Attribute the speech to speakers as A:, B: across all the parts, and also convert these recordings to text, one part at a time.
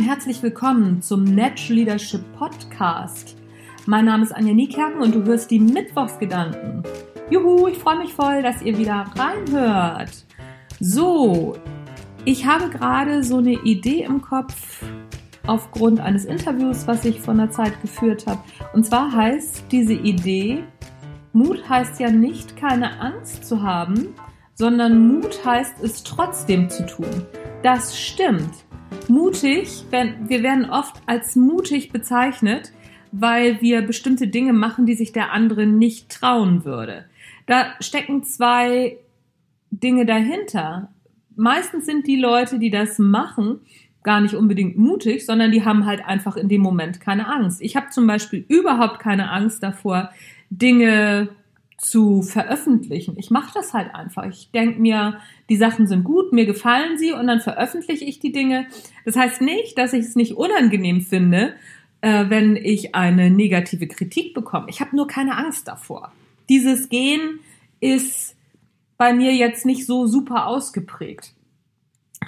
A: herzlich willkommen zum Natural Leadership Podcast. Mein Name ist Anja Niekerken und du hörst die Mittwochsgedanken. Juhu, ich freue mich voll, dass ihr wieder reinhört. So, ich habe gerade so eine Idee im Kopf aufgrund eines Interviews, was ich von der Zeit geführt habe. Und zwar heißt diese Idee, Mut heißt ja nicht keine Angst zu haben, sondern Mut heißt es trotzdem zu tun. Das stimmt mutig, wir werden oft als mutig bezeichnet, weil wir bestimmte Dinge machen, die sich der andere nicht trauen würde. Da stecken zwei Dinge dahinter. Meistens sind die Leute, die das machen, gar nicht unbedingt mutig, sondern die haben halt einfach in dem Moment keine Angst. Ich habe zum Beispiel überhaupt keine Angst davor, Dinge zu veröffentlichen. Ich mache das halt einfach. Ich denke mir, die Sachen sind gut, mir gefallen sie und dann veröffentliche ich die Dinge. Das heißt nicht, dass ich es nicht unangenehm finde, äh, wenn ich eine negative Kritik bekomme. Ich habe nur keine Angst davor. Dieses Gehen ist bei mir jetzt nicht so super ausgeprägt.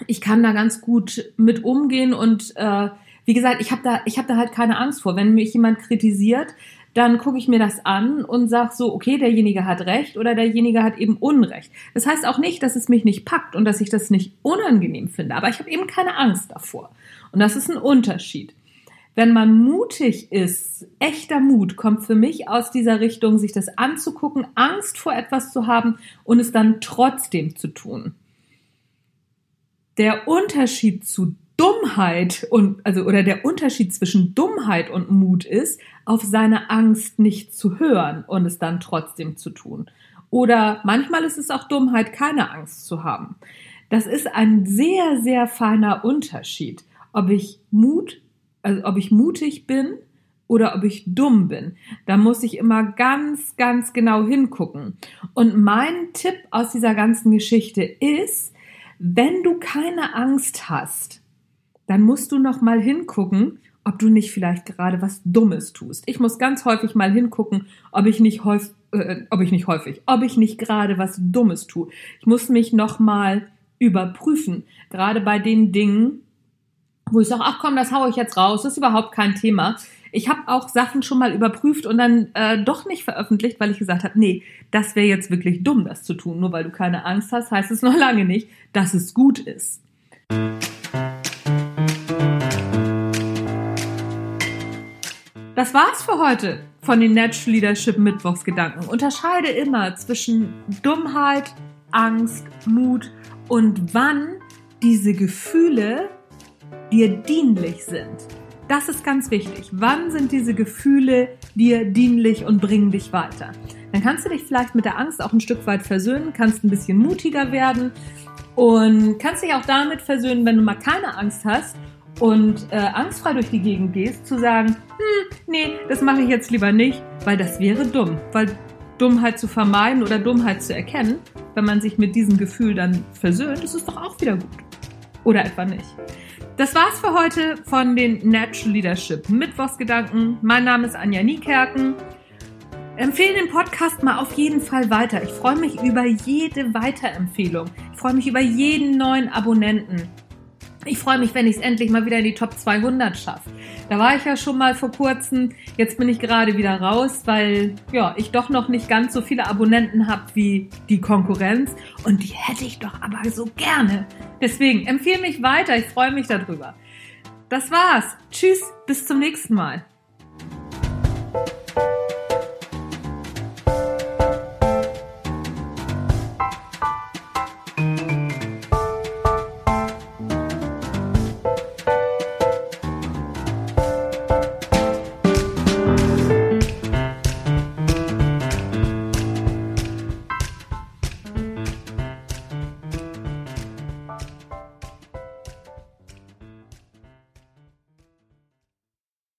A: Ich kann da ganz gut mit umgehen und äh, wie gesagt, ich habe da, ich habe da halt keine Angst vor. Wenn mich jemand kritisiert, dann gucke ich mir das an und sage so, okay, derjenige hat recht oder derjenige hat eben Unrecht. Das heißt auch nicht, dass es mich nicht packt und dass ich das nicht unangenehm finde, aber ich habe eben keine Angst davor. Und das ist ein Unterschied. Wenn man mutig ist, echter Mut kommt für mich aus dieser Richtung, sich das anzugucken, Angst vor etwas zu haben und es dann trotzdem zu tun. Der Unterschied zu Dummheit und, also, oder der Unterschied zwischen Dummheit und Mut ist, auf seine Angst nicht zu hören und es dann trotzdem zu tun. Oder manchmal ist es auch Dummheit, keine Angst zu haben. Das ist ein sehr, sehr feiner Unterschied, ob ich Mut, also ob ich mutig bin oder ob ich dumm bin. Da muss ich immer ganz, ganz genau hingucken. Und mein Tipp aus dieser ganzen Geschichte ist, wenn du keine Angst hast, dann musst du noch mal hingucken, ob du nicht vielleicht gerade was Dummes tust. Ich muss ganz häufig mal hingucken, ob ich nicht häufig, äh, ob ich nicht häufig, ob ich nicht gerade was Dummes tue. Ich muss mich noch mal überprüfen, gerade bei den Dingen, wo ich sage, ach komm, das haue ich jetzt raus, das ist überhaupt kein Thema. Ich habe auch Sachen schon mal überprüft und dann äh, doch nicht veröffentlicht, weil ich gesagt habe, nee, das wäre jetzt wirklich dumm, das zu tun. Nur weil du keine Angst hast, heißt es noch lange nicht, dass es gut ist. Das war's für heute von den Natural Leadership Mittwochsgedanken. Unterscheide immer zwischen Dummheit, Angst, Mut und wann diese Gefühle dir dienlich sind. Das ist ganz wichtig. Wann sind diese Gefühle dir dienlich und bringen dich weiter? Dann kannst du dich vielleicht mit der Angst auch ein Stück weit versöhnen, kannst ein bisschen mutiger werden und kannst dich auch damit versöhnen, wenn du mal keine Angst hast und äh, angstfrei durch die Gegend gehst, zu sagen, hm, nee, das mache ich jetzt lieber nicht, weil das wäre dumm. Weil Dummheit zu vermeiden oder Dummheit zu erkennen, wenn man sich mit diesem Gefühl dann versöhnt, ist doch auch wieder gut. Oder etwa nicht. Das war's für heute von den Natural Leadership Mittwochsgedanken. Mein Name ist Anja Niekerken. Empfehle den Podcast mal auf jeden Fall weiter. Ich freue mich über jede Weiterempfehlung. Ich freue mich über jeden neuen Abonnenten. Ich freue mich, wenn ich es endlich mal wieder in die Top 200 schaffe. Da war ich ja schon mal vor kurzem. Jetzt bin ich gerade wieder raus, weil ja, ich doch noch nicht ganz so viele Abonnenten habe wie die Konkurrenz. Und die hätte ich doch aber so gerne. Deswegen empfehle mich weiter. Ich freue mich darüber. Das war's. Tschüss, bis zum nächsten Mal.